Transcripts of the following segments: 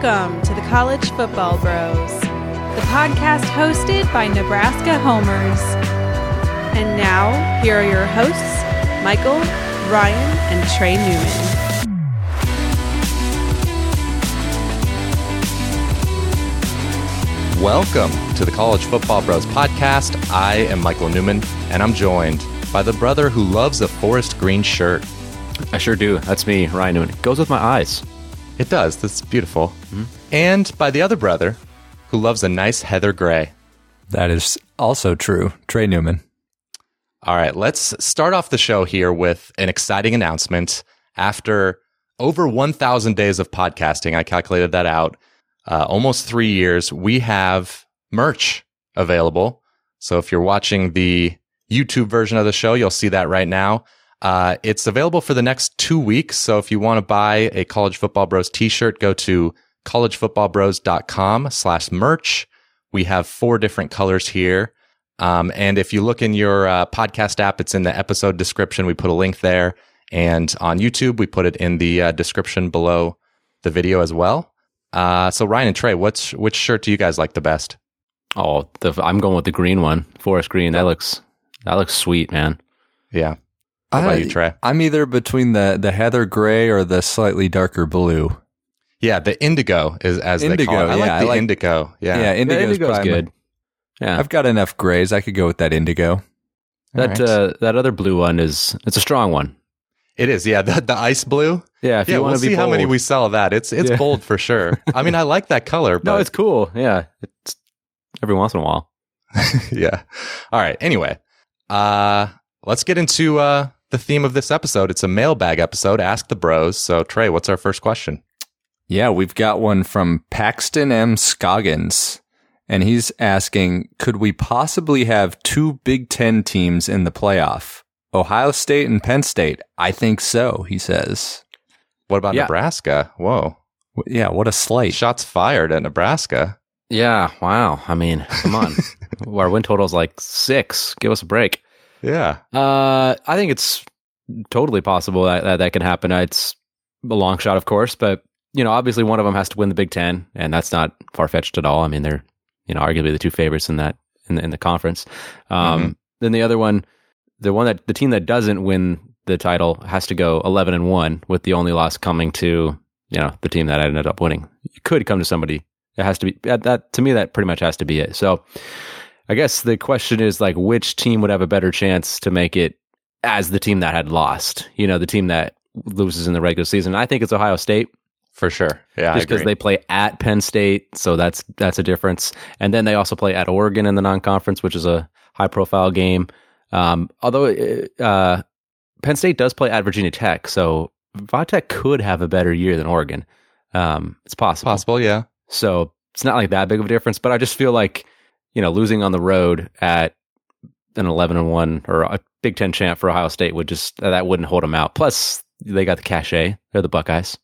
Welcome to the College Football Bros, the podcast hosted by Nebraska homers. And now, here are your hosts, Michael, Ryan, and Trey Newman. Welcome to the College Football Bros podcast. I am Michael Newman, and I'm joined by the brother who loves a forest green shirt. I sure do. That's me, Ryan Newman. It goes with my eyes. It does. That's beautiful. And by the other brother who loves a nice heather gray. That is also true. Trey Newman. All right, let's start off the show here with an exciting announcement. After over 1,000 days of podcasting, I calculated that out, uh, almost three years, we have merch available. So if you're watching the YouTube version of the show, you'll see that right now. Uh, it's available for the next two weeks. So if you want to buy a College Football Bros t-shirt, go to collegefootballbros.com slash merch. We have four different colors here. Um, and if you look in your uh, podcast app, it's in the episode description. We put a link there. And on YouTube, we put it in the uh, description below the video as well. Uh, so Ryan and Trey, what's which shirt do you guys like the best? Oh, the, I'm going with the green one, forest green. That looks that looks sweet, man. Yeah. How about you, Trey? I'm either between the, the heather gray or the slightly darker blue. Yeah, the indigo is as they Indigo, call it. I like yeah, the I like- indigo. Yeah. Yeah, indigo's, Indigo's probably my- good. Yeah, I've got enough grays. I could go with that indigo. that All right. uh, that other blue one is it's a strong one. it is. Yeah, the, the ice blue. Yeah, if yeah, you we'll see be how many we sell of that. It's it's Yeah. bold for sure. I mean, I like that color, but No, it's cool. Yeah, it's every once in a while. yeah. All right. Anyway, uh, let's get into uh, the theme of this episode. It's a mailbag episode. Ask the Bros. So Trey, what's our first question? Yeah, we've got one from Paxton M. Scoggins. And he's asking, could we possibly have two Big Ten teams in the playoff? Ohio State and Penn State. I think so, he says. What about Yeah. Nebraska? Whoa, Yeah, what a slight. shots fired at Nebraska. Yeah, wow. I mean, come on. Our win total is like six. Give us a break. Yeah. Uh, I think it's totally possible that, that that can happen. Uh, It's a long shot, of course, but you know, obviously one of them has to win the Big Ten, and that's not far fetched at all. I mean, they're you know arguably the two favorites in that in the, in the conference. Um, Then the other one, the one that the team that doesn't win the title has to go eleven and one, with the only loss coming to you know the team that ended up winning. You could come to somebody. It has to be that, that to me. That pretty much has to be it. So. I guess the question is like which team would have a better chance to make it as the team that had lost. You know, the team that loses in the regular season. I think it's Ohio State For sure. Yeah. just because they play at Penn State, so that's that's a difference. And then they also play at Oregon in the non-conference, which is a high-profile game. Um, although uh, Penn State does play at Virginia Tech, so Tech could have a better year than Oregon. Um, it's possible. possible. Yeah. So it's not like that big of a difference, but I just feel like, you know, losing on the road at an 11 and 1 or a Big 10 champ for Ohio State would just, that wouldn't hold them out. Plus, they got the cachet. They're the Buckeyes.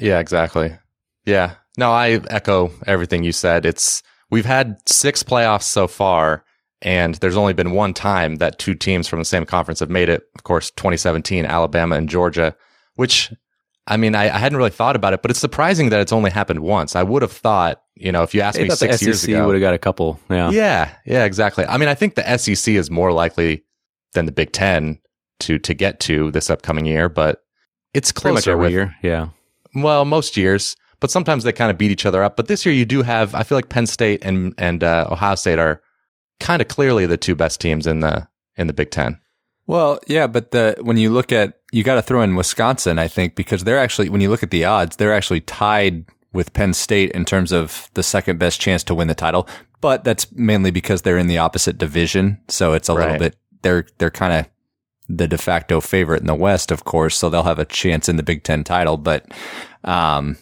Yeah. Exactly. Yeah. No, I echo everything you said. It's we've had six playoffs so far, and there's only been one time that two teams from the same conference have made it. Of course, 2017, Alabama and Georgia, which I mean, I, I hadn't really thought about it, but it's surprising that it's only happened once. I would have thought, you know, if you asked They me six the years SEC ago, would have got a couple. Yeah. yeah, yeah, exactly. I mean, I think the SEC is more likely than the Big Ten to to get to this upcoming year, but it's closer every with year. Yeah. well, most years, but sometimes they kind of beat each other up. But this year, you do have. I feel like Penn State and and uh, Ohio State are kind of clearly the two best teams in the in the Big Ten. Well, yeah, but the when you look at you got to throw in Wisconsin, I think, because they're actually when you look at the odds, they're actually tied with Penn State in terms of the second best chance to win the title. But that's mainly because they're in the opposite division, so it's a little bit they're they're kind of the de facto favorite in the West, of course, so they'll have a chance in the Big Ten title. But um,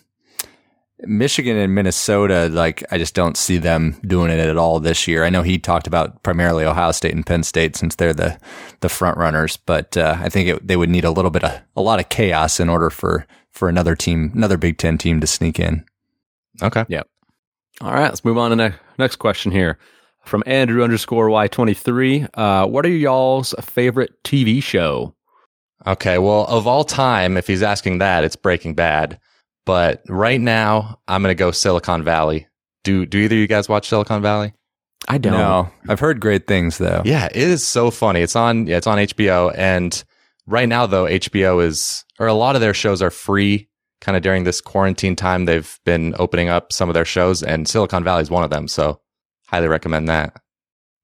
Michigan and Minnesota, like I just don't see them doing it at all this year. I know he talked about primarily Ohio State and Penn State since they're the the front runners, but uh, I think it, they would need a little bit of a lot of chaos in order for for another team, another Big Ten team to sneak in. Okay. Yep. All right. Let's move on to the next question here from Andrew underscore Y23. Uh, what are y'all's favorite TV show? Okay. Well, of all time, if he's asking that, it's Breaking Bad. But right now, I'm going to go Silicon Valley. Do do either of you guys watch Silicon Valley? I don't. No, I've heard great things though. Yeah, it is so funny. It's on yeah, it's on HBO and right now though HBO is or a lot of their shows are free kind of during this quarantine time they've been opening up some of their shows and Silicon Valley is one of them, so highly recommend that.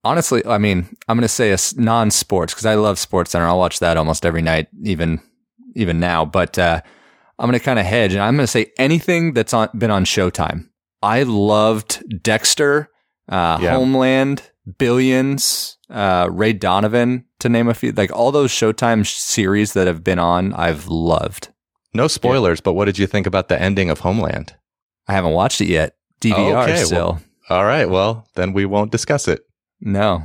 Honestly, I mean, I'm going to say a s- non-sports because I love Sports Center. I'll watch that almost every night, even even now. But uh, I'm going to kind of hedge, and I'm going to say anything that's on been on Showtime. I loved Dexter, uh, Yeah. Homeland, Billions, uh, Ray Donovan, to name a few. Like all those Showtime sh- series that have been on, I've loved. No spoilers, but what did you think about the ending of Homeland? I haven't watched it yet. DVR Okay, still. All right, well, then we won't discuss it. no,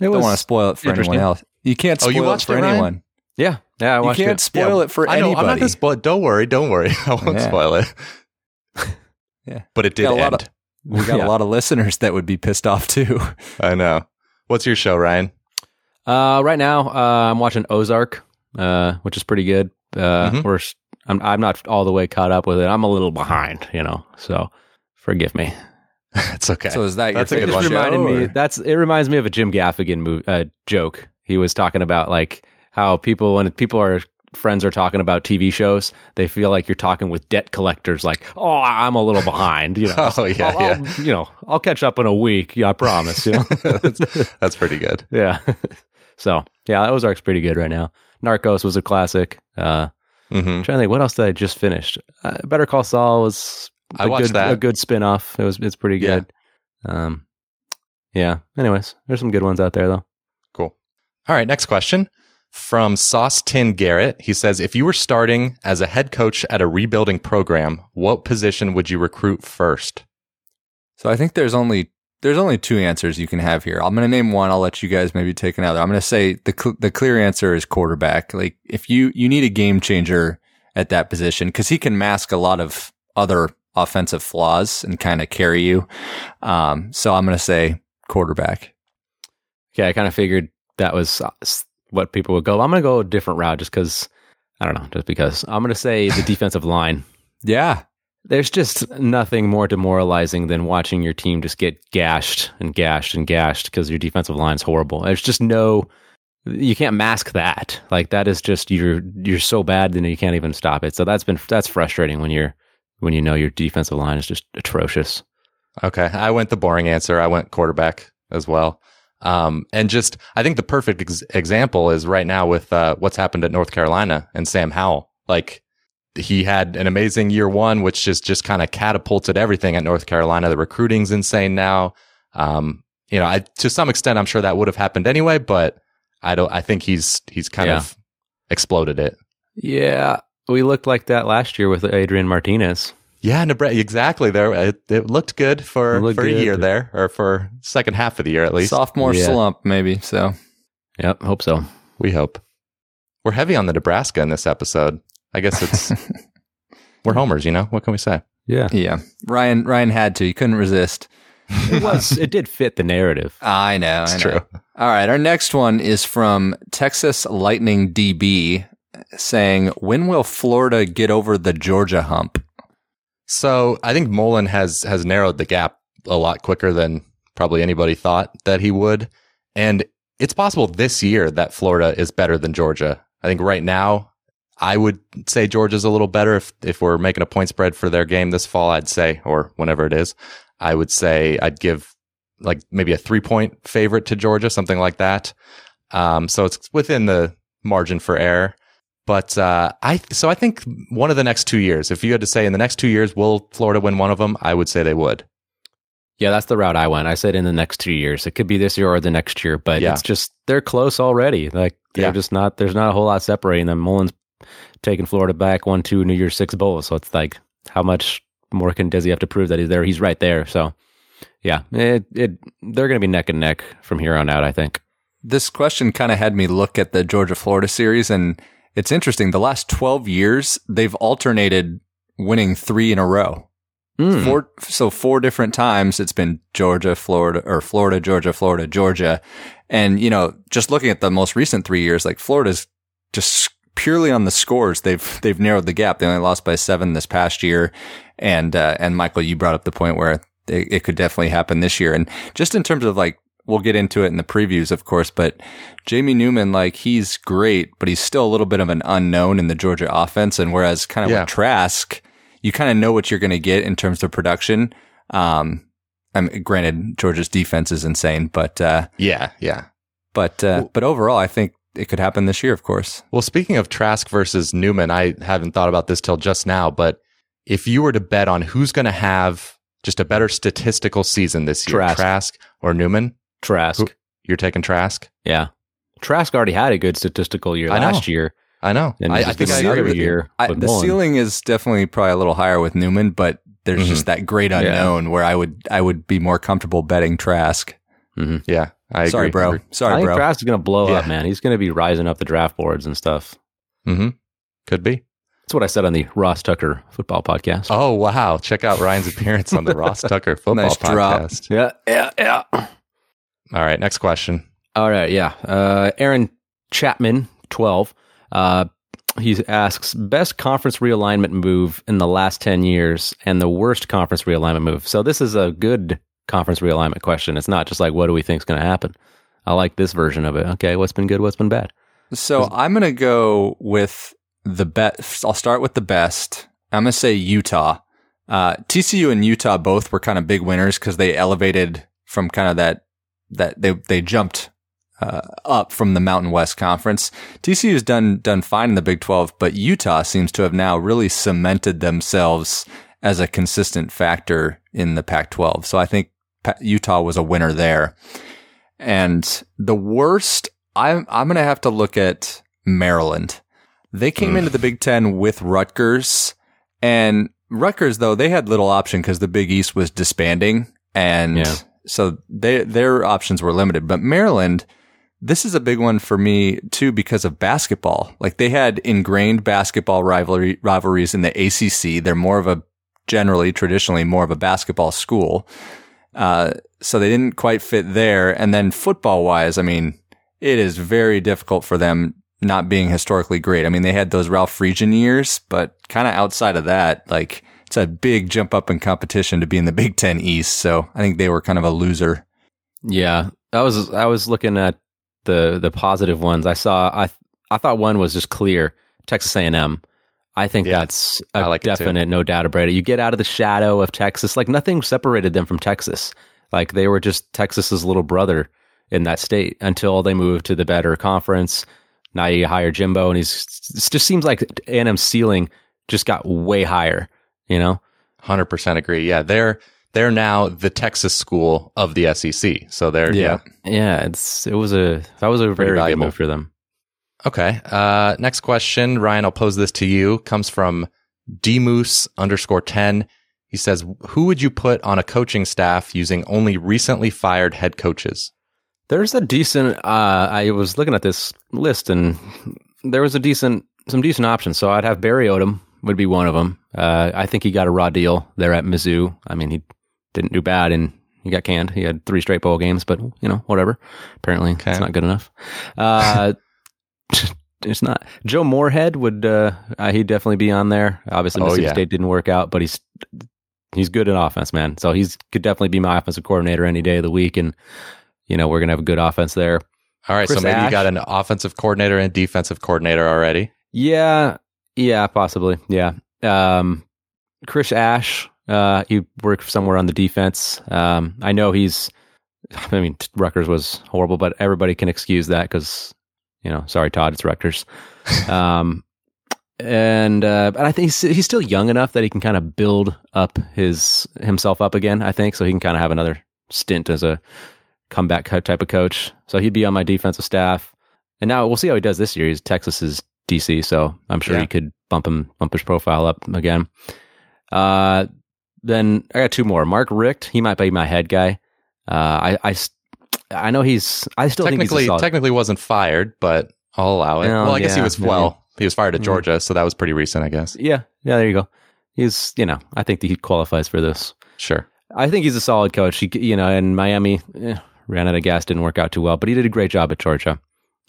It don't want to spoil it for anyone else. You can't Oh, spoil you it for it, Ryan? anyone. yeah, yeah. I You watched can't it. spoil Yeah, it for I know, anybody. I'm not going to spoil it. Don't worry, don't worry. I won't Yeah. spoil it. Yeah. But it did Got a lot end. of- We got Yeah. a lot of listeners that would be pissed off too. I know. What's your show, Ryan? Uh, right now, uh, I'm watching Ozark, uh, which is pretty good. Uh, Mhm. we're s- I'm I'm not all the way caught up with it. I'm a little behind, you know. So forgive me. it's okay. So is that That's a good It favorite one. show, reminded me. That's it. Reminds me of a Jim Gaffigan move, uh, joke. He was talking about like how people when people are friends are talking about TV shows, they feel like you're talking with debt collectors. Like, oh, I'm a little behind. You know. Oh, yeah, I'll, I'll- you know, I'll catch up in a week. Yeah, I promise. You know. that's, that's pretty good. yeah. so yeah, Ozark's pretty good right now. Narcos was a classic. Uh, hmm trying to think what else did I just finished. Uh, Better Call Saul was I a watched good, that. a good spin off. It was it's pretty Yeah. good. Um, yeah. Anyways, there's some good ones out there though. Cool. All right, next question from Sauce Tin Garrett. He says, if you were starting as a head coach at a rebuilding program, what position would you recruit first? So I think there's only there's only two answers you can have here. I'm going to name one. I'll let you guys maybe take another. I'm going to say the cl- the clear answer is quarterback. Like if you you need a game changer at that position because he can mask a lot of other offensive flaws and kind of carry you. Um, so I'm going to say quarterback. Okay, I kind of figured that was uh, s- what people would go. I'm gonna go a different route just because I don't know, just because I'm gonna say the defensive line. Yeah, There's just nothing more demoralizing than watching your team just get gashed and gashed and gashed because your defensive line is horrible. There's just no, you can't mask that. Like that is just you're you're so bad then you can't even stop it. So that's been that's frustrating when you're when you know your defensive line is just atrocious. Okay. I went the boring answer. I went quarterback as well. Um, and just, I think the perfect ex- example is right now with, uh, what's happened at North Carolina and Sam Howell. Like, he had an amazing year one, which just, just kind of catapulted everything at North Carolina. The recruiting's insane now. Um, you know, I, to some extent, I'm sure that would have happened anyway, but I don't, I think he's, he's kind Yeah. of exploded it. Yeah, we looked like that last year with Adrian Martinez. Yeah, Nebraska, exactly. There, it, it looked good for, looked for a year there, or for second half of the year at least. sophomore Yeah. slump maybe. So Yep, hope so. We hope. We're heavy on the Nebraska in this episode. I guess it's we're homers, you know. What can we say? Yeah, yeah, Ryan Ryan had to. He couldn't resist. it was. it did fit the narrative. I know. It's I know. true. All right. Our next one is from Texas Lightning DB saying, When will Florida get over the Georgia hump? So I think Mullen has has narrowed the gap a lot quicker than probably anybody thought that he would, and it's possible this year that Florida is better than Georgia. I think right now I would say Georgia's a little better if if we're making a point spread for their game this fall. I'd say or whenever it is, I would say I'd give like maybe a three point favorite to Georgia, something like that. Um, so it's within the margin for error. But uh, I so I think one of the next two years, if you had to say in the next two years, will Florida win one of them? I would say they would. Yeah, that's the route I went. I said in the next two years. It could be this year or the next year, but Yeah. it's just they're close already. Like they're Yeah. just not. There's not a whole lot separating them. Mullen's taking Florida back one, two New Year's Six bowls. So it's like how much more can does he have to prove that he's there? He's right there. So yeah, it it they're going to be neck and neck from here on out. I think. This question kind of had me look at the Georgia Florida series, and it's interesting. The last 12 years, they've alternated winning three in a row. Mm. Four, so four different times it's been Georgia, Florida, or Florida, Georgia, Florida, Georgia. And, you know, just looking at the most recent three years, like Florida's just purely on the scores, they've they've narrowed the gap. They only lost by seven this past year, and uh, and Michael, you brought up the point where it, it could definitely happen this year. And just in terms of like, we'll get into it in the previews, of course, but Jamie Newman, like he's great, but he's still a little bit of an unknown in the Georgia offense. And whereas kind of Yeah. with Trask, you kind of know what you're going to get in terms of production. Um, I mean, granted, Georgia's defense is insane, but uh, Yeah, yeah. but uh, but overall, I think it could happen this year. Of course, Well, speaking of Trask versus Newman, I haven't thought about this till just now, but if you were to bet on who's going to have just a better statistical season this year, Trask. Trask or Newman, Trask. Who- you're taking Trask? Yeah. Trask already had a good statistical year last year. I know. And I, I think been I another agree with you. year I, with the Mullen. ceiling is definitely probably a little higher with Newman, but there's Mhm. just that great Yeah. unknown where I would I would be more comfortable betting Trask. Yeah, I agree. Sorry, bro. I Sorry, think bro. Trask is going to blow up, man. He's going to be rising up the draft boards and stuff. Mm-hmm. Could be. That's what I said on the Ross Tucker football podcast. Oh wow! Check out Ryan's appearance on the Ross Tucker football Nice drop. podcast. Yeah, yeah, yeah. All right, next question. All right, yeah. Uh, Aaron Chapman, 12. Uh, he asks best conference realignment move in the last 10 years and the worst conference realignment move. So this is a good conference realignment question. It's not just like, what do we think is going to happen? I like this version of it. Okay, what's been good? What's been bad? So I'm gonna go with the best. I'll start with the best. I'm gonna say Utah. Uh, TCU and Utah both were kind of big winners because they elevated from kind of that that they they jumped uh, up from the Mountain West Conference. TCU's done done fine in the Big 12, but Utah seems to have now really cemented themselves as a consistent factor in the Pac-12. So I think Utah was a winner there. And the worst, I'm I'm gonna have to look at Maryland. They came Mm. into the Big Ten with Rutgers, and Rutgers though they had little option because the Big East was disbanding, and Yeah. So they their options were limited. But Maryland, this is a big one for me too because of basketball. Like they had ingrained basketball rivalry rivalries in the ACC. They're more of a generally traditionally more of a basketball school. Uh, so they didn't quite fit there. And then football wise, I mean, it is very difficult for them not being historically great. I mean, they had those Ralph Friedgen years, but kind of outside of that, like it's a big jump up in competition to be in the Big Ten East. So I think they were kind of a loser. Yeah, I was I was looking at the the positive ones. I saw I I thought one was just clear Texas A and M. I think Yeah, that's a like definite, no doubt about it. You get out of the shadow of Texas. Like nothing separated them from Texas. Like they were just Texas's little brother in that state until they moved to the better conference. Now you hire Jimbo, and he's it just seems like A and M's ceiling just got way higher. You know, Hundred percent agree. Yeah, they're they're now the Texas school of the SEC. So they're yeah. yeah, it's it was a that was a Pretty very good valuable. move for them. Okay. Uh, next question, Ryan. I'll pose this to you. Comes from dmoose underscore ten. He says, "Who would you put on a coaching staff using only recently fired head coaches?" There's a decent. Uh, I was looking at this list, and there was a decent, some decent options. So I'd have Barry Odom would be one of them. Uh, I think he got a raw deal there at Mizzou. I mean, he didn't do bad, and he got canned. He had three straight bowl games, but you know, whatever. Apparently, Okay. it's not good enough. Uh, it's not. Joe Moorhead would. Uh, uh, he'd definitely be on there. Obviously, Oh, Mississippi yeah. State didn't work out, but he's he's good in offense, man. So he's could definitely be my offensive coordinator any day of the week, and you know we're gonna have a good offense there. All right. Chris so maybe you got an offensive coordinator and defensive coordinator already. Yeah, yeah, possibly. Yeah. Um, Chris Ash, uh, he worked somewhere on the defense. Um, I know he's. I mean, Rutgers was horrible, but everybody can excuse that because, you know, sorry, Todd, it's Rutgers. um, and uh, but I think he's he's still young enough that he can kind of build up his himself up again. I think so. He can kind of have another stint as a comeback type of coach. So he'd be on my defensive staff. And now we'll see how he does this year. He's Texas's DC, so I'm sure Yeah. he could bump him bump his profile up again. Uh, then I got two more. Mark Richt, he might be my head guy. Uh, I, I I know he's. I still think technically, he's a solid. technically wasn't fired, but I'll allow it. Well, I guess he yeah, was. yeah. Well, he was fired at Yeah. Georgia, so that was pretty recent, I guess. yeah, yeah. There you go. He's. You know, I think that he qualifies for this. Sure. I think he's a solid coach. He, you know, in Miami, eh, ran out of gas, didn't work out too well, but he did a great job at Georgia.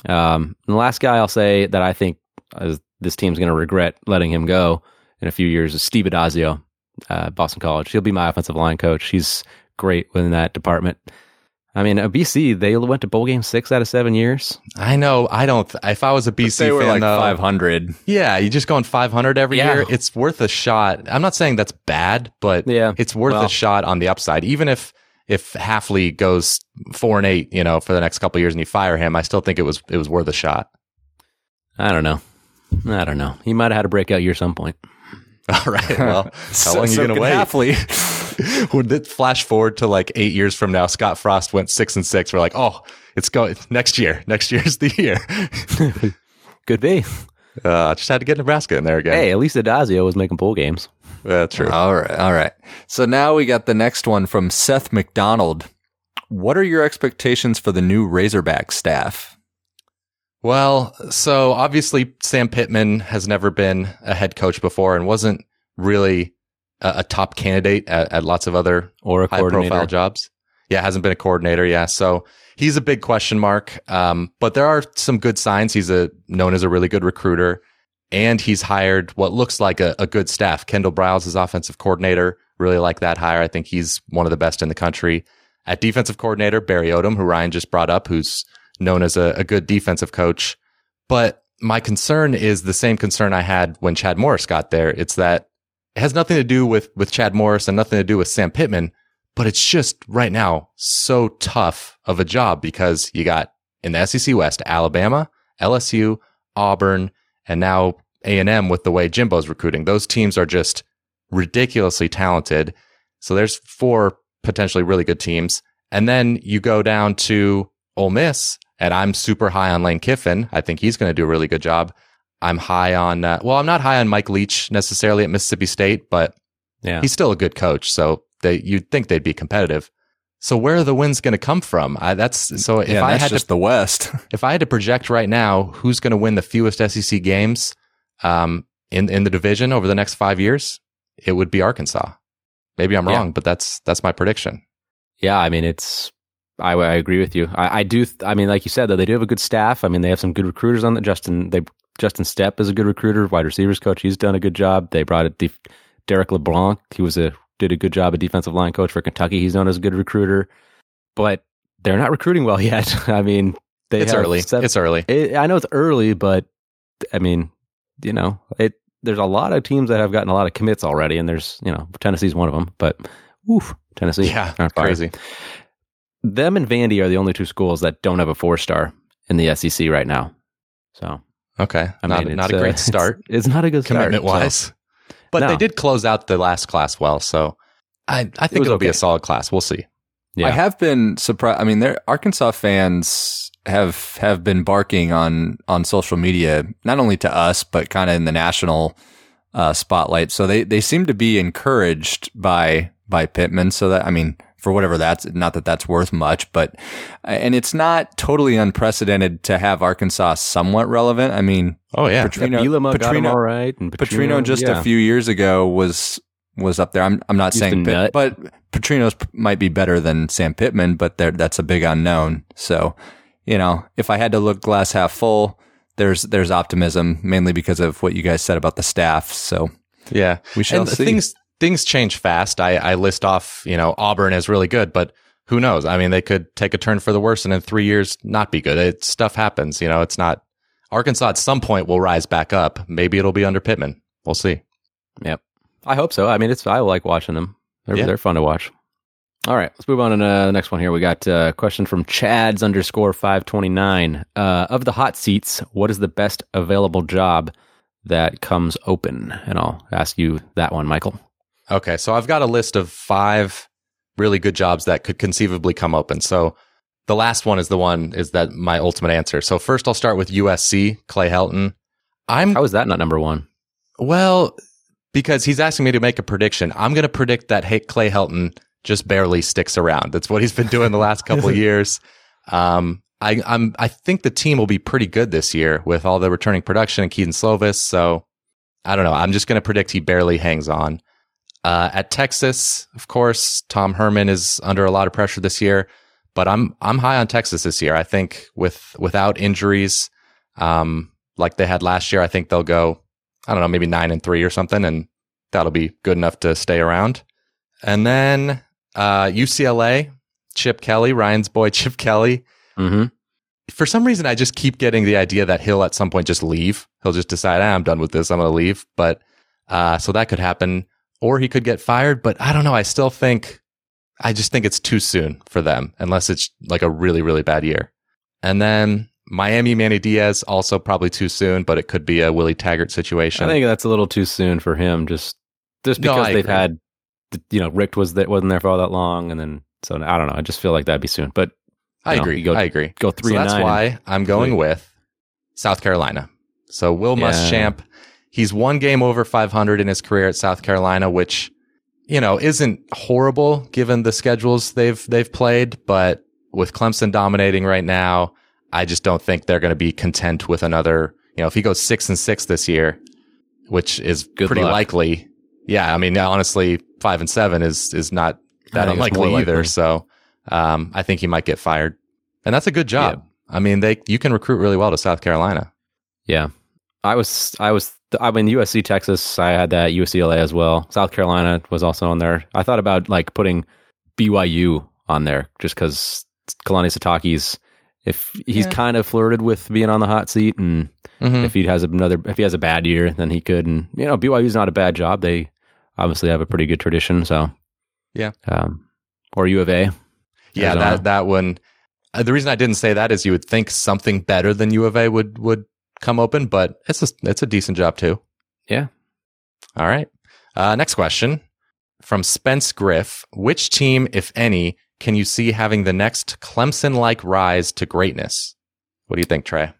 Um, and the last guy I'll say that I think uh, this team's going to regret letting him go in a few years is Steve Addazio, uh, Boston College. He'll be my offensive line coach. He's great within that department. I mean, a BC, they went to bowl game six out of seven years. I know. I don't. Th- if I was a BC they were fan, like though, 500. yeah, you just going 500 every Yeah. year. It's worth a shot. I'm not saying that's bad, but Yeah. it's worth Well- a shot on the upside. Even if if Hafley goes four and eight, you know, for the next couple of years, and you fire him, I still think it was it was worth a shot. I don't know. I don't know. He might have had a breakout year some point. All right. Well, how So- long are you so gonna wait? Hafley. Would it flash forward to like eight years from now? Scott Frost went six and six. We're like, oh, it's going next year. Next year's the year. Could be. Uh, I just had to get Nebraska in there again. Hey, at least Addazio was making bowl games. Uh, true. All right. All right. So now we got the next one from Seth McDonald. What are your expectations for the new Razorback staff? Well, so obviously Sam Pittman has never been a head coach before and wasn't really a, a top candidate at, at lots of other Or a high coordinator. profile jobs. Yeah, hasn't been a coordinator. Yeah. So he's a big question mark. Um, but there are some good signs. He's a known as a really good recruiter and he's hired what looks like a, a good staff. Kendal Briles is offensive coordinator. Really like that hire. I think he's one of the best in the country. At defensive coordinator, Barry Odom, who Ryan just brought up, who's known as a, a good defensive coach. But my concern is the same concern I had when Chad Morris got there. It's that it has nothing to do with, with Chad Morris and nothing to do with Sam Pittman, but it's just right now so tough of a job because you got in the SEC West, Alabama, LSU, Auburn, and now A&M with the way Jimbo's recruiting. Those teams are just ridiculously talented. So there's four potentially really good teams. And then you go down to Ole Miss, and I'm super high on Lane Kiffin. I think he's going to do a really good job. I'm high on, uh, well, I'm not high on Mike Leach necessarily at Mississippi State, but Yeah. he's still a good coach. So they, you'd think they'd be competitive. So where are the wins going to come from? I, that's so if yeah, I had just to the West. if I had to project right now who's going to win the fewest SEC games um, in in the division over the next five years, it would be Arkansas. Maybe I'm Yeah. wrong, but that's that's my prediction. Yeah, I mean, it's. I, I agree with you. I, I do. I mean, like you said, though, they do have a good staff. I mean, they have some good recruiters on the Justin. They Justin Stepp is a good recruiter, wide receivers coach. He's done a good job. They brought it. Def, Derrick LeBlanc. He was a did a good job, a defensive line coach for Kentucky. He's known as a good recruiter, but they're not recruiting well yet. I mean, they It's early. seven- It's early. it, I know it's early, but I mean, you know, it. There's a lot of teams that have gotten a lot of commits already, and there's you know Tennessee's one of them. But oof, Tennessee, Yeah, crazy. Them and Vandy are the only two schools that don't have a four star in the SEC right now. So Okay, I not mean, not a great uh, start It's, not a good start, commitment wise, so- but No. they did close out the last class well. So I I think was it'll be a solid class. We'll see. Yeah, I have been surprised. I mean, there Arkansas fans have have been barking on on social media, not only to us but kind of in the national uh, spotlight. So they they seem to be encouraged by by Pittman. So that I mean, for whatever that's not that that's worth much, but and it's not totally unprecedented to have Arkansas somewhat relevant. I mean, Oh yeah, Petrino, Bielema got him Petrino- all right, and Petrino just yeah. a few years ago was was up there. I'm I'm not Used saying, to Pitt, but Petrino's p- might be better than Sam Pittman, but that's a big unknown. So, you know, if I had to look glass half full, there's there's optimism mainly because of what you guys said about the staff. So yeah. we shall and see. things things change fast. I, I list off, you know, Auburn is really good, but who knows? I mean, they could take a turn for the worse and in three years not be good. It, stuff happens. You know, it's not Arkansas at some point will rise back up. Maybe it'll be under Pittman. We'll see. Yep. I hope so. I mean, it's I like watching them. They're Yeah. they're fun to watch. All right, let's move on to uh, the next one here. We got uh, a question from Chad's underscore five twenty nine. Uh, of the hot seats, what is the best available job that comes open? And I'll ask you that one, Michael. Okay, so I've got a list of five really good jobs that could conceivably come open. So the last one is the one is that my ultimate answer. So first I'll start with USC, Clay Helton. I'm How is that not number one? Well, because he's asking me to make a prediction, I'm going to predict that hey, Clay Helton just barely sticks around. That's what he's been doing the last couple of years. Um, I, I'm, I think the team will be pretty good this year with all the returning production and Kedon Slovis. So I don't know. I'm just going to predict he barely hangs on. Uh, at Texas, of course, Tom Herman is under a lot of pressure this year, but I'm, I'm high on Texas this year. I think with, without injuries, um, like they had last year, I think they'll go, I don't know, maybe nine and three or something, and that'll be good enough to stay around. And then uh, UCLA, Chip Kelly, Ryan's boy, Chip Kelly. Mm-hmm. For some reason, I just keep getting the idea that he'll at some point just leave. He'll just decide, ah, I'm done with this. I'm going to leave. But uh, so that could happen, or he could get fired. But I don't know. I still think, I just think it's too soon for them, unless it's like a really, really bad year. And then Miami Manny Diaz also probably too soon, but it could be a Willie Taggart situation. I think that's a little too soon for him. Just just because I they've agree. had, you know, Richt was that wasn't there for all that long, and then so I don't know. I just feel like that'd be soon. But I know, agree. go- I agree. go three so that's why I'm going with South Carolina. So Will Yeah. Muschamp, he's one game over 500 in his career at South Carolina, which you know isn't horrible given the schedules they've they've played, but with Clemson dominating right now, I just don't think they're going to be content with another. You know, if he goes six and six this year, which is Good pretty luck. likely. Yeah, I mean, honestly, five and seven is is not that I think it's more unlikely either. likely. So, um, I think he might get fired, and that's a good job. I mean, they you can recruit really well to South Carolina. yeah, I was I was I mean USC Texas. I had that UCLA as well. South Carolina was also on there. I thought about like putting BYU on there just because Kalani Sitake's. If he's Yeah. kind of flirted with being on the hot seat, and Mm-hmm. if he has another, if he has a bad year, then he could. And you know, BYU's not a bad job. They obviously have a pretty good tradition. So Yeah. um, or U of A. Yeah, Arizona. that that one. Uh, the reason I didn't say that is you would think something better than U of A would would come open, but it's a it's a decent job too. Yeah. All right. Uh, next question from Spence Griff: Which team, if any, can you see having the next Clemson-like rise to greatness? What do you think, Trey?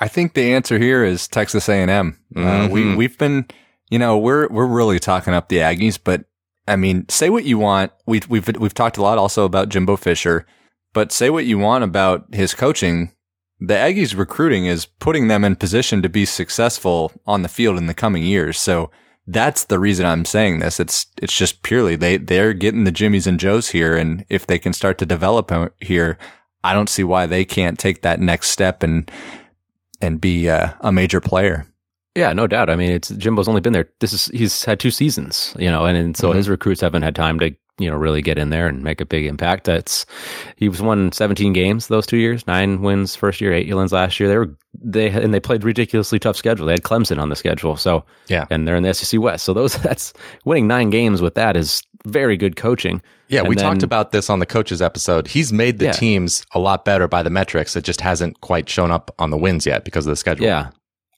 I think the answer here is Texas A&M. Uh, we Mhm. we've been, you know, we're we're really talking up the Aggies, but I mean, say what you want. We've we've we've talked a lot also about Jimbo Fisher, but say what you want about his coaching. The Aggies recruiting is putting them in position to be successful on the field in the coming years. So that's the reason I'm saying this. It's it's just purely they they're getting the Jimmies and Joes here, and if they can start to develop here, I don't see why they can't take that next step and and be uh, a major player. Yeah, no doubt. I mean, it's Jimbo's only been there. This is he's had two seasons, you know, and, and so Mhm. his recruits haven't had time to you know really get in there and make a big impact. That's he was won 17 games those two years, nine wins first year, eight wins last year. They were they and they played ridiculously tough schedule. They had Clemson on the schedule, so Yeah. and they're in the SEC West. So those that's winning nine games with that is very good coaching. Yeah, And we then- talked about this on the coaches episode. He's made the Yeah. teams a lot better by the metrics. It just hasn't quite shown up on the wins yet because of the schedule. Yeah,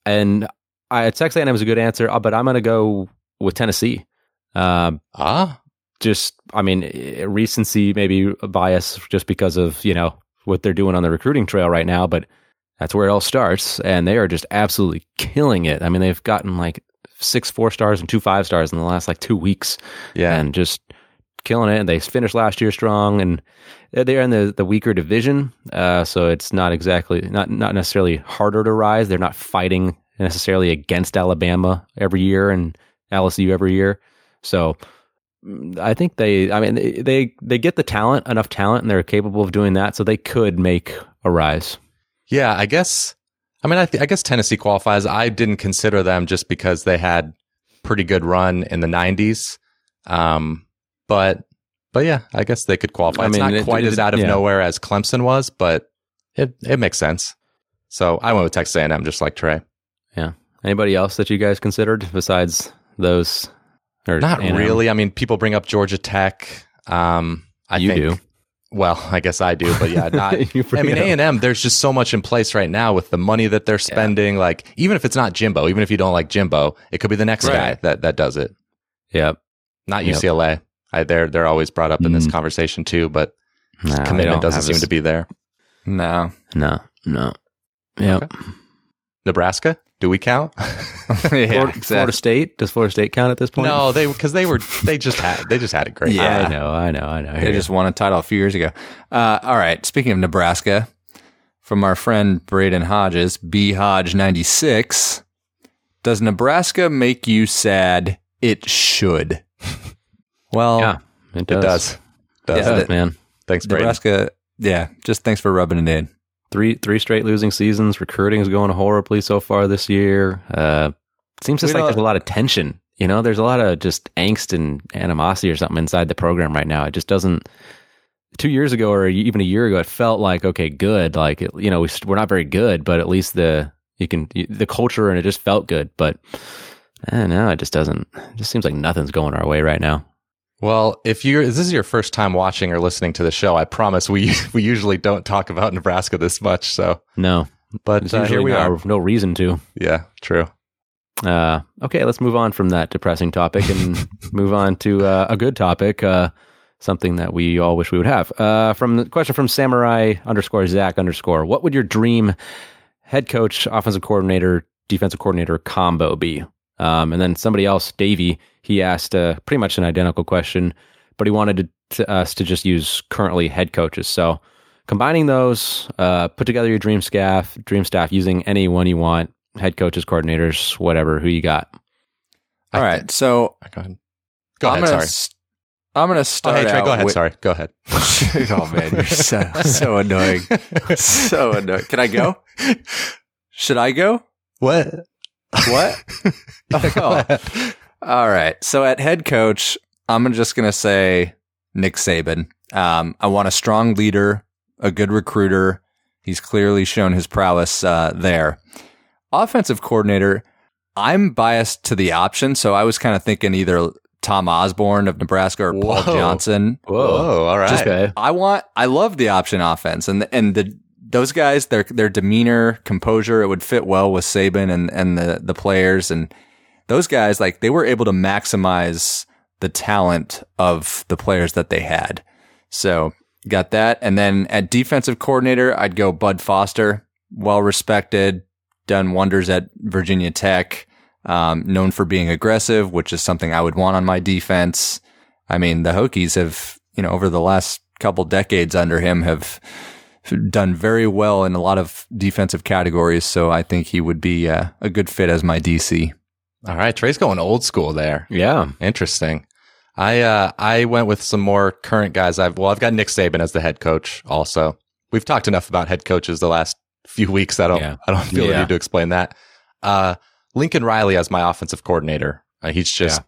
and I, Texas A&M is a good answer, uh, but I'm going to go with Tennessee. Um, Ah, just I mean eh, recency maybe bias just because of you know what they're doing on the recruiting trail right now, but that's where it all starts, and they are just absolutely killing it. I mean, they've gotten like six four stars and two five stars in the last like two weeks, yeah. and just killing it. And they finished last year strong, and they're in the the weaker division, uh, so it's not exactly not not necessarily harder to rise. They're not fighting necessarily against Alabama every year and LSU every year, so. I think they. I mean, they, they they get the talent, enough talent, and they're capable of doing that, so they could make a rise. Yeah, I guess. I mean, I, th- I guess Tennessee qualifies. I didn't consider them just because they had pretty good run in the '90s. Um, but but yeah, I guess they could qualify. I it's not it- quite it- as out of yeah. nowhere as Clemson was, but it it makes sense. So I went with Texas A&M, just like Trey. Yeah. Anybody else that you guys considered besides those? Or Not A&M? really. I mean, people bring up Georgia Tech. Um, I You think, do. Well, I guess I do, but yeah, not. You I mean, A and M. There's just so much in place right now with the money that they're spending. Like, even if it's not Jimbo, even if you don't like Jimbo, it could be the next Right. guy that that does it. Yep. Not Yep. UCLA. I, they're they're always brought up in this Mm. conversation too, but Nah, commitment doesn't seem as- to be there. No, No, no. Yep. Nebraska? Do we count? yeah, Florida, Florida State. Does Florida State count at this point? no, they because they were they just had they just had it great. Yeah. I know, I know, I know. They just won a title a few years ago. Uh, all right. Speaking of Nebraska, from our friend Braden Hodges, B Hodge ninety six. Does Nebraska make you sad? It should. Well, yeah, it it does. does. Does. It does, man. Thanks, Brady. Nebraska. Yeah, just thanks for rubbing it in. Three three straight losing seasons. Recruiting is going horribly so far this year. Uh, seems just We like there's a lot of tension. You know, there's a lot of just angst and animosity or something inside the program right now. It just doesn't. Two years ago, or even a year ago, it felt like okay, good. Like it, you know, we, we're not very good, but at least the you can the culture and it just felt good. But I don't know, it just doesn't. It just seems like nothing's going our way right now. Well, if you're this is your first time watching or listening to the show, I promise we we usually don't talk about Nebraska this much. So, No, but uh, here we are. no reason to. Yeah, true. Uh, okay, let's move on from that depressing topic and move on to uh, a good topic. Uh, something that we all wish we would have. Uh, from the question from Samurai underscore Zach underscore, what would your dream head coach, offensive coordinator, defensive coordinator combo be? Um, and then somebody else, Davey, he asked uh, pretty much an identical question, but he wanted to, to us to just use currently head coaches. So combining those, uh, put together your dream staff, dream staff using any one you want, head coaches, coordinators, whatever, who you got. All right. So Go ahead. Go I'm ahead. gonna Sorry. s- I'm gonna Oh, start. hey, Trey, out go ahead. with- Sorry. Go ahead. oh man, you're so so annoying. So annoying. Can I go? Should I go? What? What? Yeah, go Oh. Ahead. All right. So at head coach, I'm just going to say Nick Saban. Um, I want a strong leader, a good recruiter. He's clearly shown his prowess uh, there. Offensive coordinator, I'm biased to the option. So I was kind of thinking either Tom Osborne of Nebraska or Paul Whoa. Johnson. Whoa. All right. Just Okay. I want I love the option offense and and the those guys their their demeanor, composure, it would fit well with Saban and and the the players and those guys like they were able to maximize the talent of the players that they had. So got that and then at defensive coordinator I'd go Bud Foster, well respected, done wonders at Virginia Tech, um, known for being aggressive, which is something I would want on my defense. I mean, the Hokies have, you know, over the last couple decades under him have done very well in a lot of defensive categories. So I think he would be uh, a good fit as my DC. All right. Trey's going old school there. Yeah. Interesting. I uh, I went with some more current guys. I've well, I've got Nick Saban as the head coach. Also, we've talked enough about head coaches the last few weeks. I don't Yeah. I don't feel the Yeah. need to explain that. Uh, Lincoln Riley as my offensive coordinator. Uh, he's just Yeah.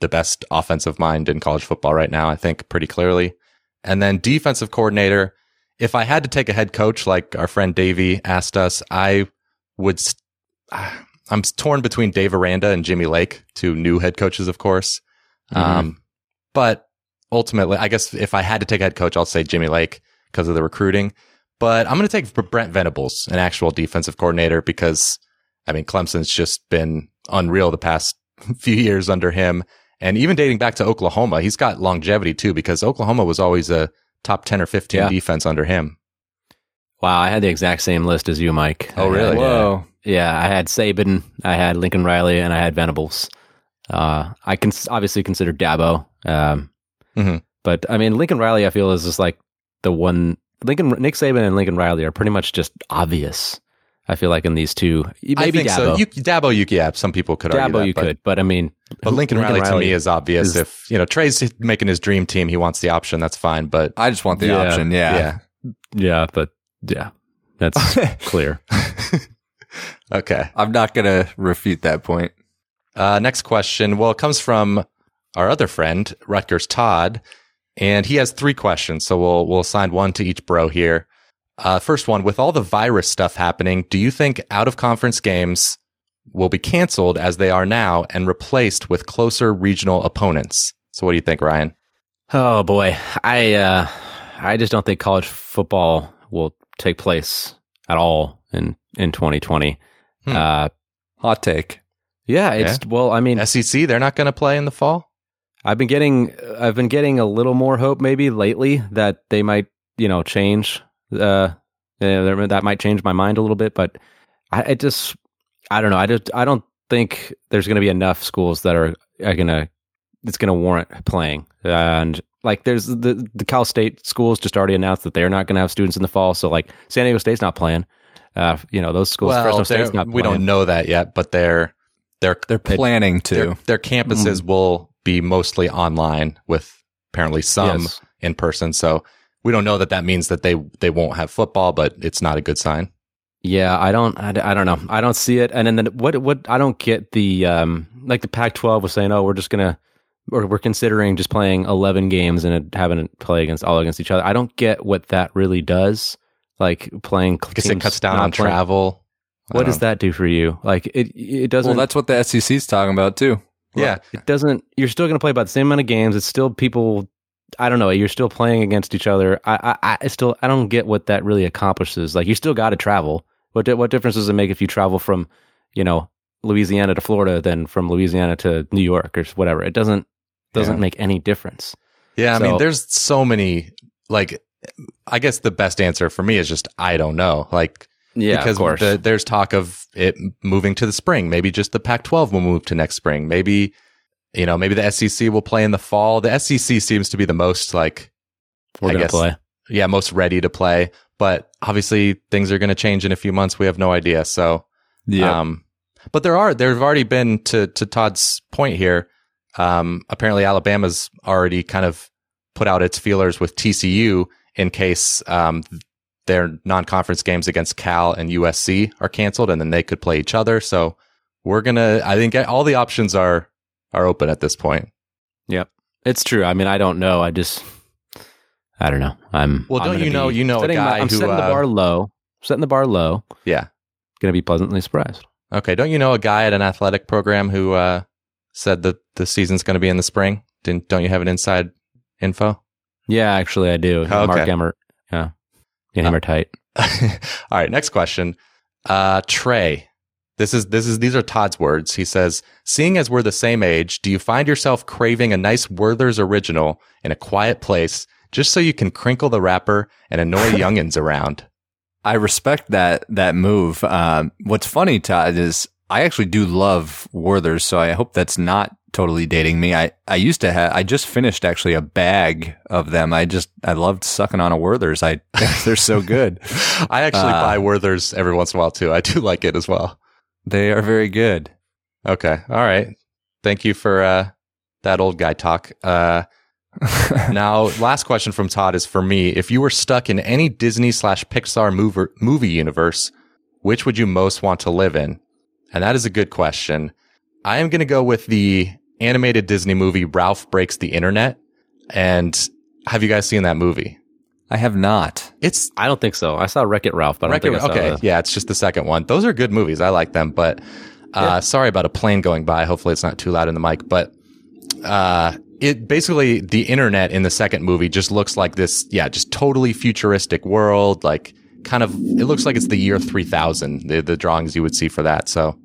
the best offensive mind in college football right now. I think pretty clearly. And then defensive coordinator. If I had to take a head coach, like our friend Davey asked us, I would. St- I'm torn between Dave Aranda and Jimmy Lake, two new head coaches, of course. Mhm. Um, but ultimately, I guess if I had to take a head coach, I'll say Jimmy Lake because of the recruiting. But I'm going to take Brent Venables, an actual defensive coordinator, because I mean, Clemson's just been unreal the past few years under him. And even dating back to Oklahoma, he's got longevity too, because Oklahoma was always a top 10 or 15 Yeah. defense under him. Wow, I had the exact same list as you, Mike. Oh, really? uh, Whoa. yeah, I had Saban, I had Lincoln Riley, and I had Venables. Uh, I can obviously consider Dabo, um, Mhm. but I mean Lincoln Riley. I feel is just like the one. Lincoln Nick Saban and Lincoln Riley are pretty much just obvious. I feel like in these two, maybe I think Dabo. so. You, Dabo, you, yeah, some people could argue Dabo, that, you but- could, but I mean, But Lincoln, Riley, to me is obvious. is- if you know Trey's making his dream team, he wants the option. That's fine. But I just want the Yeah. option. Yeah. yeah, yeah, but yeah, that's clear. okay. I'm not going to refute that point. Uh, next question. Well, it comes from our other friend Rutgers Todd, and he has three questions. So we'll we'll assign one to each bro here. Uh, first one: With all the virus stuff happening, do you think out of conference games will be canceled as they are now and replaced with closer regional opponents? So what do you think, Ryan? Oh boy, I uh, I just don't think college football will take place at all in in 2020. Hmm. Uh, Hot take. yeah, it's well, I mean, SEC, they're not going to play in the fall. I've been getting I've been getting a little more hope maybe lately that they might you know change uh uh, that might change my mind a little bit, but I it just I don't know. I just I don't think there's going to be enough schools that are, are going to it's going to warrant playing. And like there's the the Cal State schools just already announced that they're not going to have students in the fall. So like San Diego State's not playing. Uh, you know those schools. Fresno Well, State's they're- not. we playing. don't know that yet, but they're They're they're planning their, to. their campuses will be mostly online with apparently some Yes. in person. So we don't know that that means that they they won't have football, but it's not a good sign. Yeah, I don't, I, I don't know. I don't see it. And then what, what, I don't get the, um, like the Pac 12 was saying, oh, we're just going to, or we're considering just playing 11 games and having it play against all against each other. I don't get what that really does. Like playing, because it cuts down on playing. travel. What does that do for you? Like it, it doesn't. Well, that's what the SEC's talking about too. Yeah. It doesn't, you're still going to play about the same amount of games. It's still people, I don't know, you're still playing against each other. I, I, I still, I don't get what that really accomplishes. Like you still got to travel what what difference does it make if you travel from, you know, Louisiana to Florida than from Louisiana to New York or whatever? It doesn't doesn't yeah. make any difference. Yeah, so, I mean, there's so many. Like, I guess the best answer for me is just I don't know. Like, yeah, because the, there's talk of it moving to the spring. Maybe just the Pac-12 will move to next spring. Maybe you know, maybe the SEC will play in the fall. The SEC seems to be the most like we're I guess, play. Yeah, most ready to play but obviously things are going to change in a few months. We have no idea. So, yeah. Um, but there are, there have already been to, to Todd's point here. Um, apparently Alabama's already kind of put out its feelers with TCU in case, um, their non-conference games against Cal and USC are canceled and then they could play each other. So we're going to, I think all the options are, are open at this point. Yep. It's true. I mean, I don't know. I just, I don't know. I'm well. I'm don't you know? You know setting, a guy I'm who setting uh, the bar low. Setting the bar low. Yeah, going to be pleasantly surprised. Okay. Don't you know a guy at an athletic program who uh, said that the season's going to be in the spring? Didn't? Don't you have an inside info? Yeah, actually, I do. Oh, okay. Mark Emmert. Yeah, him uh, tight. All right. Next question. Uh, Trey. This is this is these are Todd's words. He says, "Seeing as we're the same age, do you find yourself craving a nice Werther's original in a quiet place just so you can crinkle the wrapper and annoy youngins around. I respect that that move. Um, what's funny, Todd, is I actually do love Werther's, so I hope that's not totally dating me. I, I used to have, I just finished actually a bag of them. I just, I loved sucking on a Werther's. I, they're so good. I actually uh, buy Werther's every once in a while too. I do like it as well. They are very good. Okay. All right. Thank you for, uh, that old guy talk. Uh, now, last question from Todd is for me. If you were stuck in any Disney slash Pixar movie, movie universe, which would you most want to live in? And that is a good question. I am going to go with the animated Disney movie Ralph Breaks the Internet. And have you guys seen that movie? I have not. It's. I don't think so. I saw Wreck It Ralph, but I don't think I saw Okay, the... yeah, it's just the second one. Those are good movies. I like them, but uh, yeah. sorry about a plane going by. Hopefully, it's not too loud in the mic. But uh, it basically the internet in the second movie just looks like this, yeah, just totally futuristic world. Like kind of, it looks like it's the year 3000, the, the drawings you would see for that. So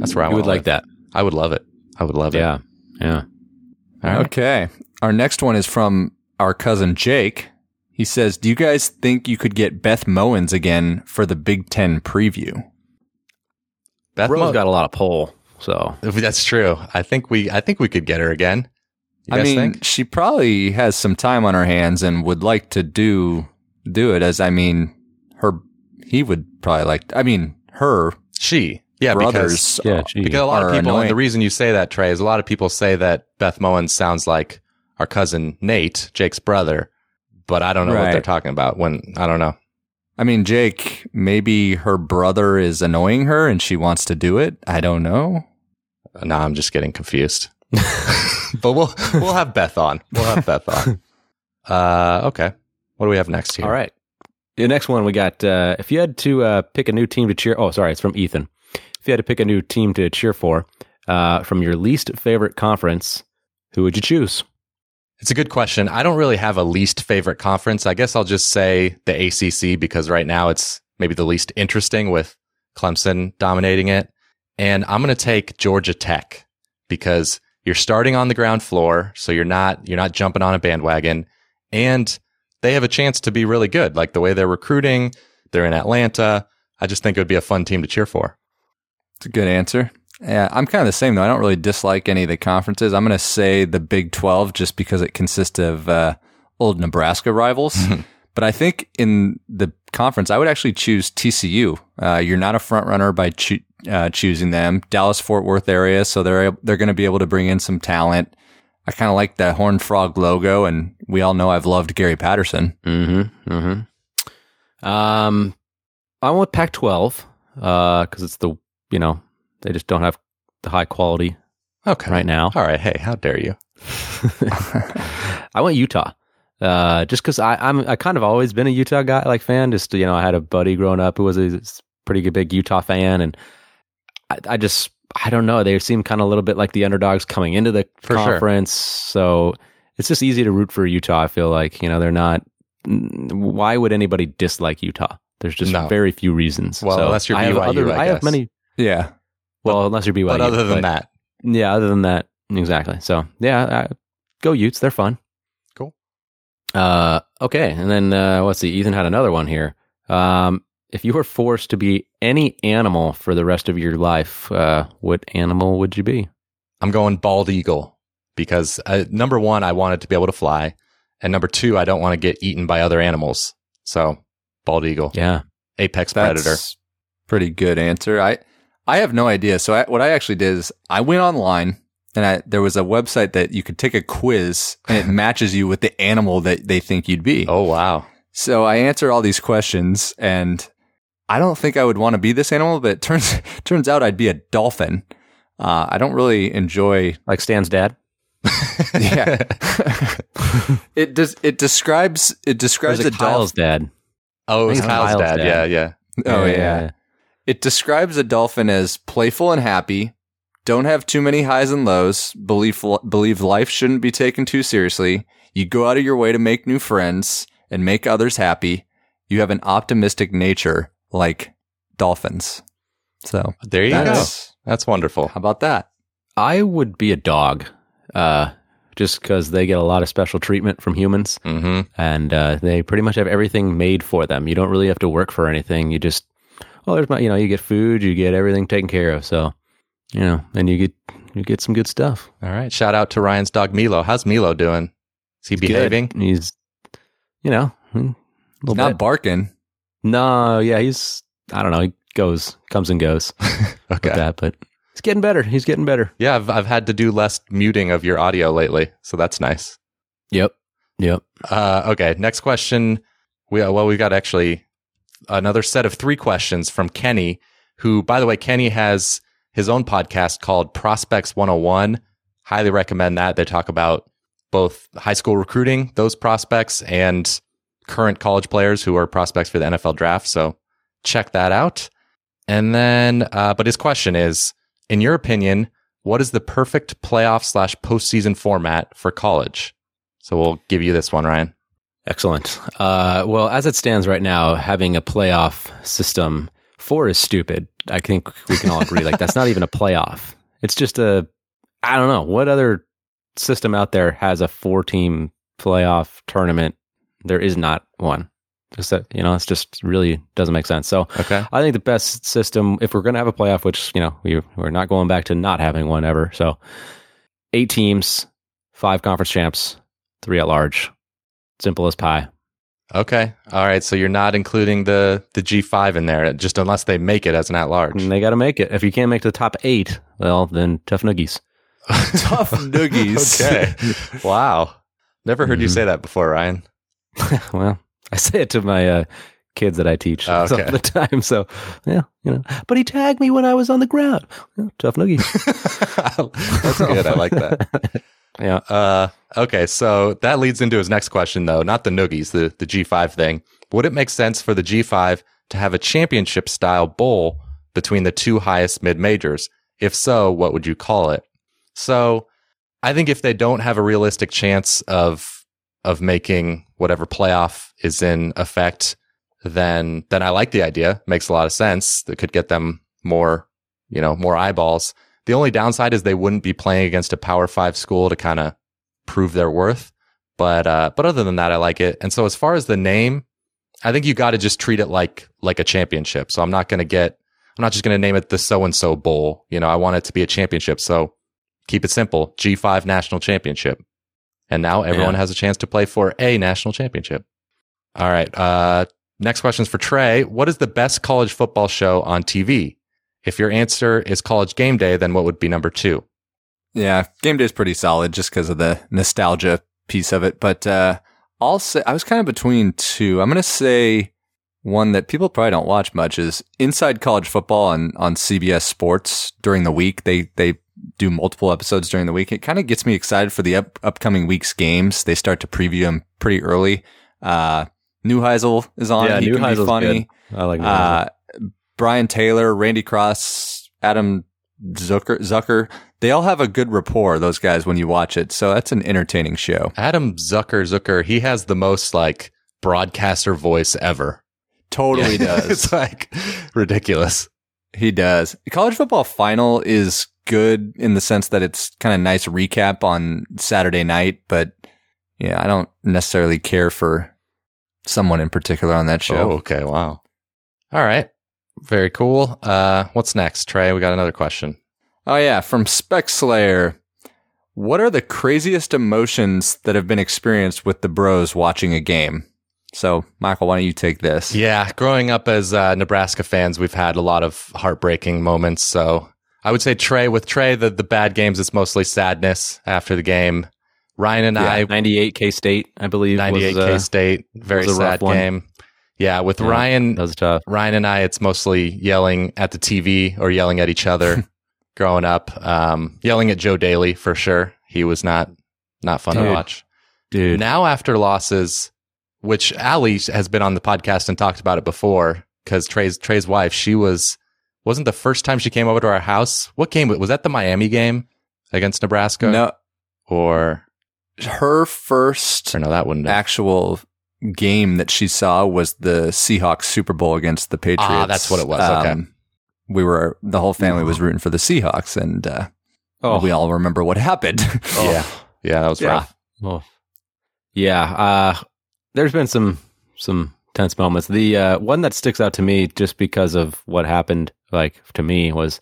that's where I would like that. I would love it. I would love yeah. it. Yeah. Yeah. Okay. Our next one is from our cousin Jake. He says, Do you guys think you could get Beth Mowins again for the Big Ten preview? Beth Rose Mo- got a lot of pull, so that's true. I think we I think we could get her again. I mean, think? she probably has some time on her hands and would like to do do it. As I mean, her he would probably like. I mean, her she yeah brothers because, yeah she, because a lot of people. Annoying. And the reason you say that Trey is a lot of people say that Beth Mowins sounds like our cousin Nate, Jake's brother, but I don't know right. what they're talking about. When I don't know. I mean, Jake, maybe her brother is annoying her and she wants to do it. I don't know. No, I'm just getting confused. but we'll we'll have Beth on. We'll have Beth on. Uh, okay. What do we have next here? All right. The next one we got. Uh, if you had to uh, pick a new team to cheer, oh, sorry, it's from Ethan. If you had to pick a new team to cheer for uh, from your least favorite conference, who would you choose? It's a good question. I don't really have a least favorite conference. I guess I'll just say the ACC because right now it's maybe the least interesting with Clemson dominating it. And I'm going to take Georgia Tech because you're starting on the ground floor, so you're not you're not jumping on a bandwagon, and they have a chance to be really good. Like the way they're recruiting, they're in Atlanta. I just think it would be a fun team to cheer for. It's a good answer. Yeah, I'm kind of the same though. I don't really dislike any of the conferences. I'm going to say the Big 12 just because it consists of uh, old Nebraska rivals. but I think in the conference, I would actually choose TCU. Uh, you're not a front runner by cho- uh, choosing them. Dallas Fort Worth area, so they're they're going to be able to bring in some talent. I kind of like the horned frog logo, and we all know I've loved Gary Patterson. Mm-hmm. Mm-hmm. Um, I went with Pac-12 because it's the you know they just don't have the high quality Okay. right now. All right. Hey, how dare you? I went Utah. Uh, just because I'm I kind of always been a Utah guy, like fan. Just you know, I had a buddy growing up who was a pretty good, big Utah fan, and I, I just I don't know. They seem kind of a little bit like the underdogs coming into the For sure. conference, so it's just easy to root for Utah. I feel like you know they're not. Why would anybody dislike Utah? There's just No. very few reasons. Well, So unless you're I have other- I I have many. Yeah. Well, unless you're BYU. but other than but- that, yeah, other than that, exactly. So yeah, uh, go Utes. They're fun. Cool. Uh, okay, and then uh, let's see. Ethan had another one here. Um, if you were forced to be any animal for the rest of your life, uh, what animal would you be? I'm going bald eagle because uh, number one, I wanted to be able to fly, and number two, I don't want to get eaten by other animals. So, bald eagle, Yeah, apex That's predator. pretty good answer. I I have no idea. So I, what I actually did is I went online and I, there was a website that you could take a quiz and it matches you with the animal that they think you'd be. Oh wow, So I answer all these questions and I don't think I would want to be this animal, but it turns turns out I'd be a dolphin. Uh, I don't really enjoy. like Stan's dad. Yeah, it does. It describes it describes is a Kyle's dolphin. dad? oh, it's I think Kyle's Kyle's dad. dad. Yeah, yeah. Oh yeah. It describes a dolphin as playful and happy, don't have too many highs and lows, believe, believe life shouldn't be taken too seriously. You go out of your way to make new friends and make others happy. You have an optimistic nature like dolphins. So There you go. that's, That's wonderful. how about that? I would be a dog, uh, just because they get a lot of special treatment from humans. hmm and uh, they pretty much have everything made for them. You don't really have to work for anything. You just, well, there's my, you know, you get food, you get everything taken care of. So, you know, and you get you get some good stuff. All right. Shout out to Ryan's dog Milo. How's Milo doing? Is he behaving? Good. He's, you know, a little Not bit. barking. no, yeah, he's, I don't know, he goes, comes and goes Okay. that, but he's getting better. He's getting better. Yeah, I've I've had to do less muting of your audio lately, so that's nice. Yep, yep. Uh, okay, next question. We well, we've got actually another set of three questions from Kenny, who, by the way, Kenny has his own podcast called Prospects 101. Highly recommend that. They talk about both high school recruiting, those prospects, and current college players who are prospects for the NFL draft. So check that out. And then, uh, but his question is, in your opinion, what is the perfect playoff slash postseason format for college? So we'll give you this one, Ryan. Excellent. Uh, well, as it stands right now, having a playoff system four is stupid. I think we can all agree. like that's not even a playoff. It's just a. I don't know what other system out there has a four-team playoff tournament. There is not one. Just that you know, it's just really doesn't make sense. So Okay. I think the best system, if we're going to have a playoff, which you know we we're not going back to not having one ever. So eight teams, five conference champs, three at large. Simple as pie. Okay. All right. So you're not including the the G5 in there, just unless they make it as an at large. And they got to make it. If you can't make the top eight, well, then tough noogies. Tough noogies. okay. wow. Never heard you Mhm. say that before, Ryan. well, I say it to my uh, kids that I teach Oh, okay. all the time. So, yeah, you know. But he tagged me when I was on the ground. Tough noogies. That's good. I like that. Yeah. Uh, okay, so that leads into his next question, though. Not the noogies, the the G5 thing. Would it make sense for the G5 to have a championship style bowl between the two highest mid majors? If so, what would you call it? So, I think if they don't have a realistic chance of of making whatever playoff is in effect, then then I like the idea. Makes a lot of sense. That could get them more, you know, more eyeballs. The only downside is they wouldn't be playing against a Power Five school to kind of prove their worth. But uh, but other than that, I like it. And so as far as the name, I think you got to just treat it like like a championship. So I'm not going to get, I'm not just going to name it the so and so bowl. You know, I want it to be a championship. So keep it simple: G5 National Championship. And now everyone has a chance to play for a national championship. All right. Uh, next question is for Trey. What is the best college football show on TV? If your answer is college game day, then what would be number two? Yeah, game day is pretty solid just because of the nostalgia piece of it. But uh, I'll say I was kind of between two. I'm going to say one that people probably don't watch much is Inside College Football on on CBS Sports during the week. They they do multiple episodes during the week. It kind of gets me excited for the up, upcoming week's games. They start to preview them pretty early. Uh, Neuheisel is on. Yeah, he can be funny. good. I like Uh, Brian Taylor, Randy Cross, Adam Zucker, Zucker, they all have a good rapport, those guys, when you watch it. So that's an entertaining show. Adam Zucker Zucker, he has the most like broadcaster voice ever. Totally Yeah. does. it's like ridiculous. He does. College football final is good in the sense that it's kind of nice recap on Saturday night, but yeah, I don't necessarily care for someone in particular on that Oh, show. okay. Wow. All right. Very cool. Uh, what's next, Trey? We got another question. Oh yeah, from Spec Slayer. What are the craziest emotions that have been experienced with the bros watching a game? So, Michael, why don't you take this? Yeah, growing up as uh, Nebraska fans, we've had a lot of heartbreaking moments. So I would say Trey, with Trey, the, the bad games, it's mostly sadness after the game. Ryan and I, 98 K State, I believe. 98 was, K uh, State, very sad game. Yeah, with Yeah. Ryan, That was tough. Ryan and I, it's mostly yelling at the TV or yelling at each other growing up. Um, yelling at Joe Dailey for sure. He was not, not fun to watch. Dude. Now after losses, which Ali has been on the podcast and talked about it before, because Trey's Trey's wife, she was wasn't the first time she came over to our house. What game was that? The Miami game against Nebraska, No, or her first or no, that wouldn't. Have. actual game that she saw was the Seahawks Super Bowl against the Patriots. Um, Ah, that's what it was. Okay. We were the whole family was rooting for the Seahawks, and uh, oh, we all remember what happened. Yeah, yeah, that was Yeah. rough. oh. Yeah. Uh, there's been some, some tense moments. The uh, one that sticks out to me just because of what happened, like to me, was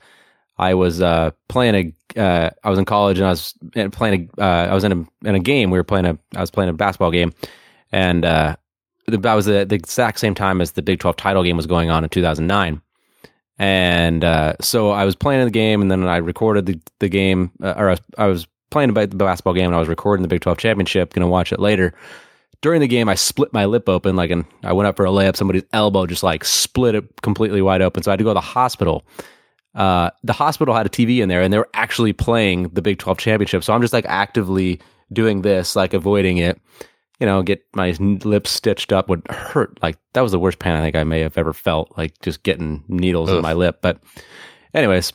I was uh, playing a. Uh, I was in college and I was playing a. Uh, I was in a in a game. We were playing a. I was playing a basketball game, and uh, that was the, the exact same time as the Big Twelve title game was going on in 2009. And uh, so I was playing the game, and then I recorded the the game, uh, or I was, I was playing the basketball game, and I was recording the Big Twelve championship. Going to watch it later. During the game, I split my lip open, like, and I went up for a layup. Somebody's elbow just like split it completely wide open. So I had to go to the hospital. Uh, the hospital had a TV in there, and they were actually playing the Big Twelve championship. So I'm just like actively doing this, like avoiding it. You know, get my lips stitched up would hurt. Like that was the worst pain I think I may have ever felt. Like just getting needles in my lip. But, anyways,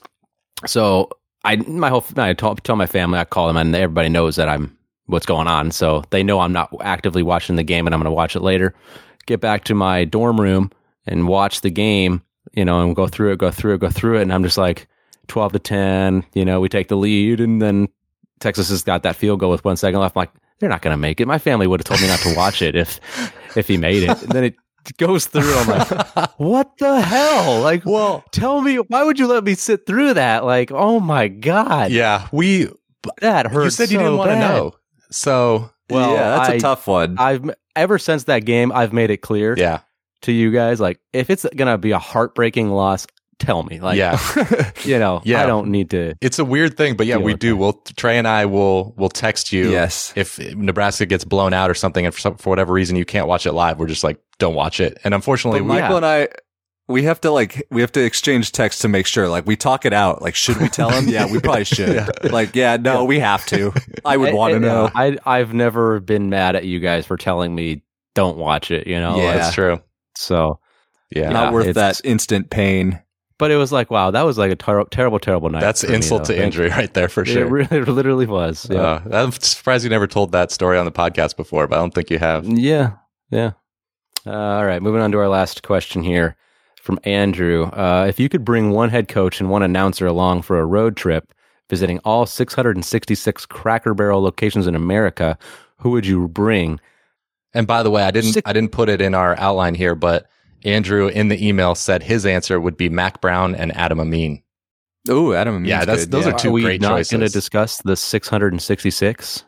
so I my whole I tell, tell my family I call them and everybody knows that I'm what's going on. So they know I'm not actively watching the game and I'm going to watch it later. Get back to my dorm room and watch the game, you know, and go through it, go through it, go through it. And I'm just like 12 to 10, you know, we take the lead and then Texas has got that field goal with one second left. I'm like, they're not going to make it. My family would have told me not to watch it if, if he made it. And then it goes through. I'm like, what the hell? Like, Well, tell me, why would you let me sit through that? Like, oh my God. yeah, we. That hurt. You said you so didn't want to know, so Well, yeah, that's a I- tough one. I've ever since that game, I've made it clear yeah, to you guys, like, if it's gonna be a heartbreaking loss, tell me. Like, yeah. you know, Yeah. I don't need to. It's a weird thing, but yeah, we do. that. We'll Trey and I will will text you. yes. if Nebraska gets blown out or something, and for, some, for whatever reason you can't watch it live, we're just like, don't watch it. And unfortunately, But we, Michael and I, we have to like, we have to exchange texts to make sure. Like, we talk it out. Like, should we tell him? yeah, we probably should. Like, yeah, no, we have to. I would want to I- know. I I've never been mad at you guys for telling me don't watch it. You know, Yeah. Like, that's true. so, Yeah, Yeah. Not worth that instant pain. But it was like, wow, that was like a ter- terrible, terrible night. that's for me, insult to injury right there for It sure. really, it literally was. Yeah. Uh, I'm surprised you never told that story on the podcast before, but I don't think you have. Yeah, yeah. Uh, all right, moving on to our last question here from Andrew. Uh, if you could bring one head coach and one announcer along for a road trip, visiting all 666 Cracker Barrel locations in America, who would you bring? And by the way, I didn't Sick. I didn't put it in our outline here, but Andrew in the email said his answer would be Mack Brown and Adam Amin. Oh, Adam. Amin's Yeah, that's- good, those yeah. are two we great not choices. going to discuss the 666?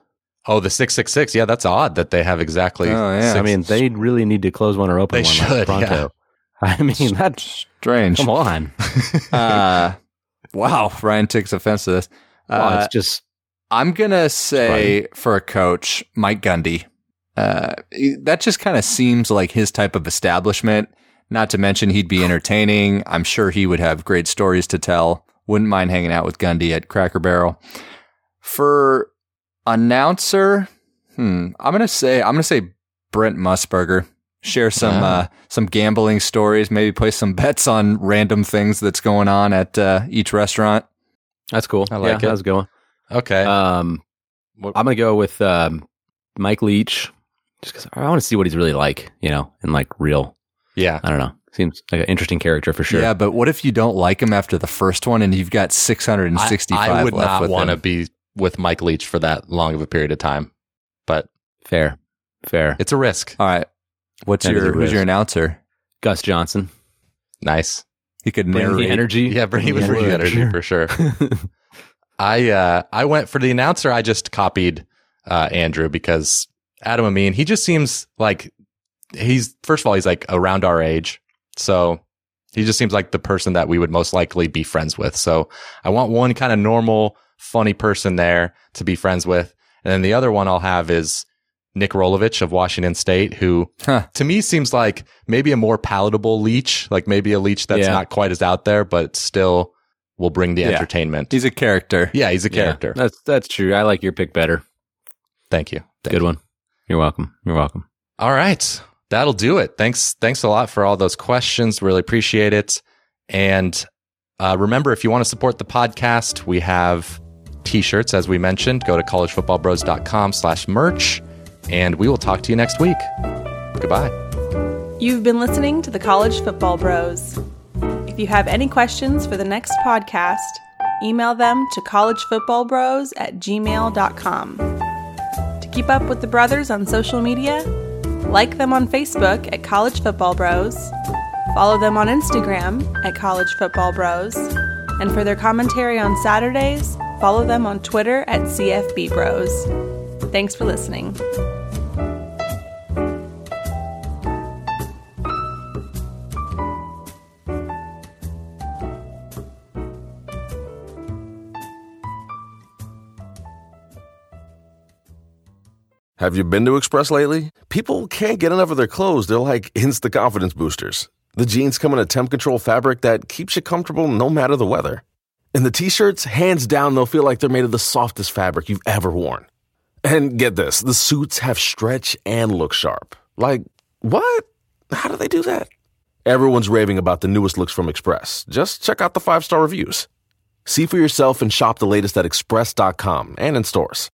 Oh, the six six six. Yeah, that's odd that they have exactly. Oh, yeah. six- I mean, they really need to close one or open They one should, like pronto. I mean, that's strange. come on. Uh, wow. Ryan takes offense to this. Well, Uh, it's just I'm gonna say for a coach, Mike Gundy. Uh, that just kind of seems like his type of establishment. Not to mention he'd be entertaining. I'm sure he would have great stories to tell. Wouldn't mind hanging out with Gundy at Cracker Barrel. For announcer, hmm, I'm gonna say I'm gonna say Brent Musburger. Share some Ah. uh, some gambling stories. Maybe place some bets on random things that's going on at uh, each restaurant. That's cool. I like yeah, it. How's it going? Okay. Um, What- I'm gonna go with um, Mike Leach, just because I want to see what he's really like, you know, in like real. Yeah. I don't know. Seems like an interesting character for sure. Yeah, but what if you don't like him after the first one and you've got 665 I, I would left not want to be with Mike Leach for that long of a period of time, but fair, fair. it's a risk. All right. What's That is your who's your announcer? Gus Johnson, Nice. He could bring the energy. Yeah, bring, he would the bring you energy for sure. I uh I went for the announcer. I just copied uh Andrew because Adam Amin, he just seems like he's first of all, he's like around our age. So he just seems like the person that we would most likely be friends with. So I want one kind of normal, funny person there to be friends with. And then the other one I'll have is Nick Rolovich of Washington State, who Huh. to me seems like maybe a more palatable Leach, like maybe a Leach that's Yeah. not quite as out there, but still will bring the Yeah. entertainment. He's a character. yeah, he's a Yeah, character. that's that's true. I like your pick better. Thank you. Thank Good you. one. You're welcome. You're welcome. All right. That'll do it. Thanks. Thanks a lot for all those questions. Really appreciate it. And uh, remember, if you want to support the podcast, we have t-shirts, as we mentioned. Go to collegefootballbros.com slash merch, and we will talk to you next week. Goodbye. You've been listening to the College Football Bros. If you have any questions for the next podcast, email them to collegefootballbros at gmail.com. To keep up with the brothers on social media, like them on Facebook at College Football Bros, follow them on Instagram at College Football Bros, and for their commentary on Saturdays, follow them on Twitter at CFB Bros. Thanks for listening. Have you been to Express lately? People can't get enough of their clothes. They're like instant confidence boosters. The jeans come in a temp control fabric that keeps you comfortable no matter the weather. And the t shirts, hands down, they'll feel like they're made of the softest fabric you've ever worn. And get this the suits have stretch and look sharp. Like, what? How do they do that? Everyone's raving about the newest looks from Express. Just check out the five star reviews. See for yourself and shop the latest at express.com and in stores.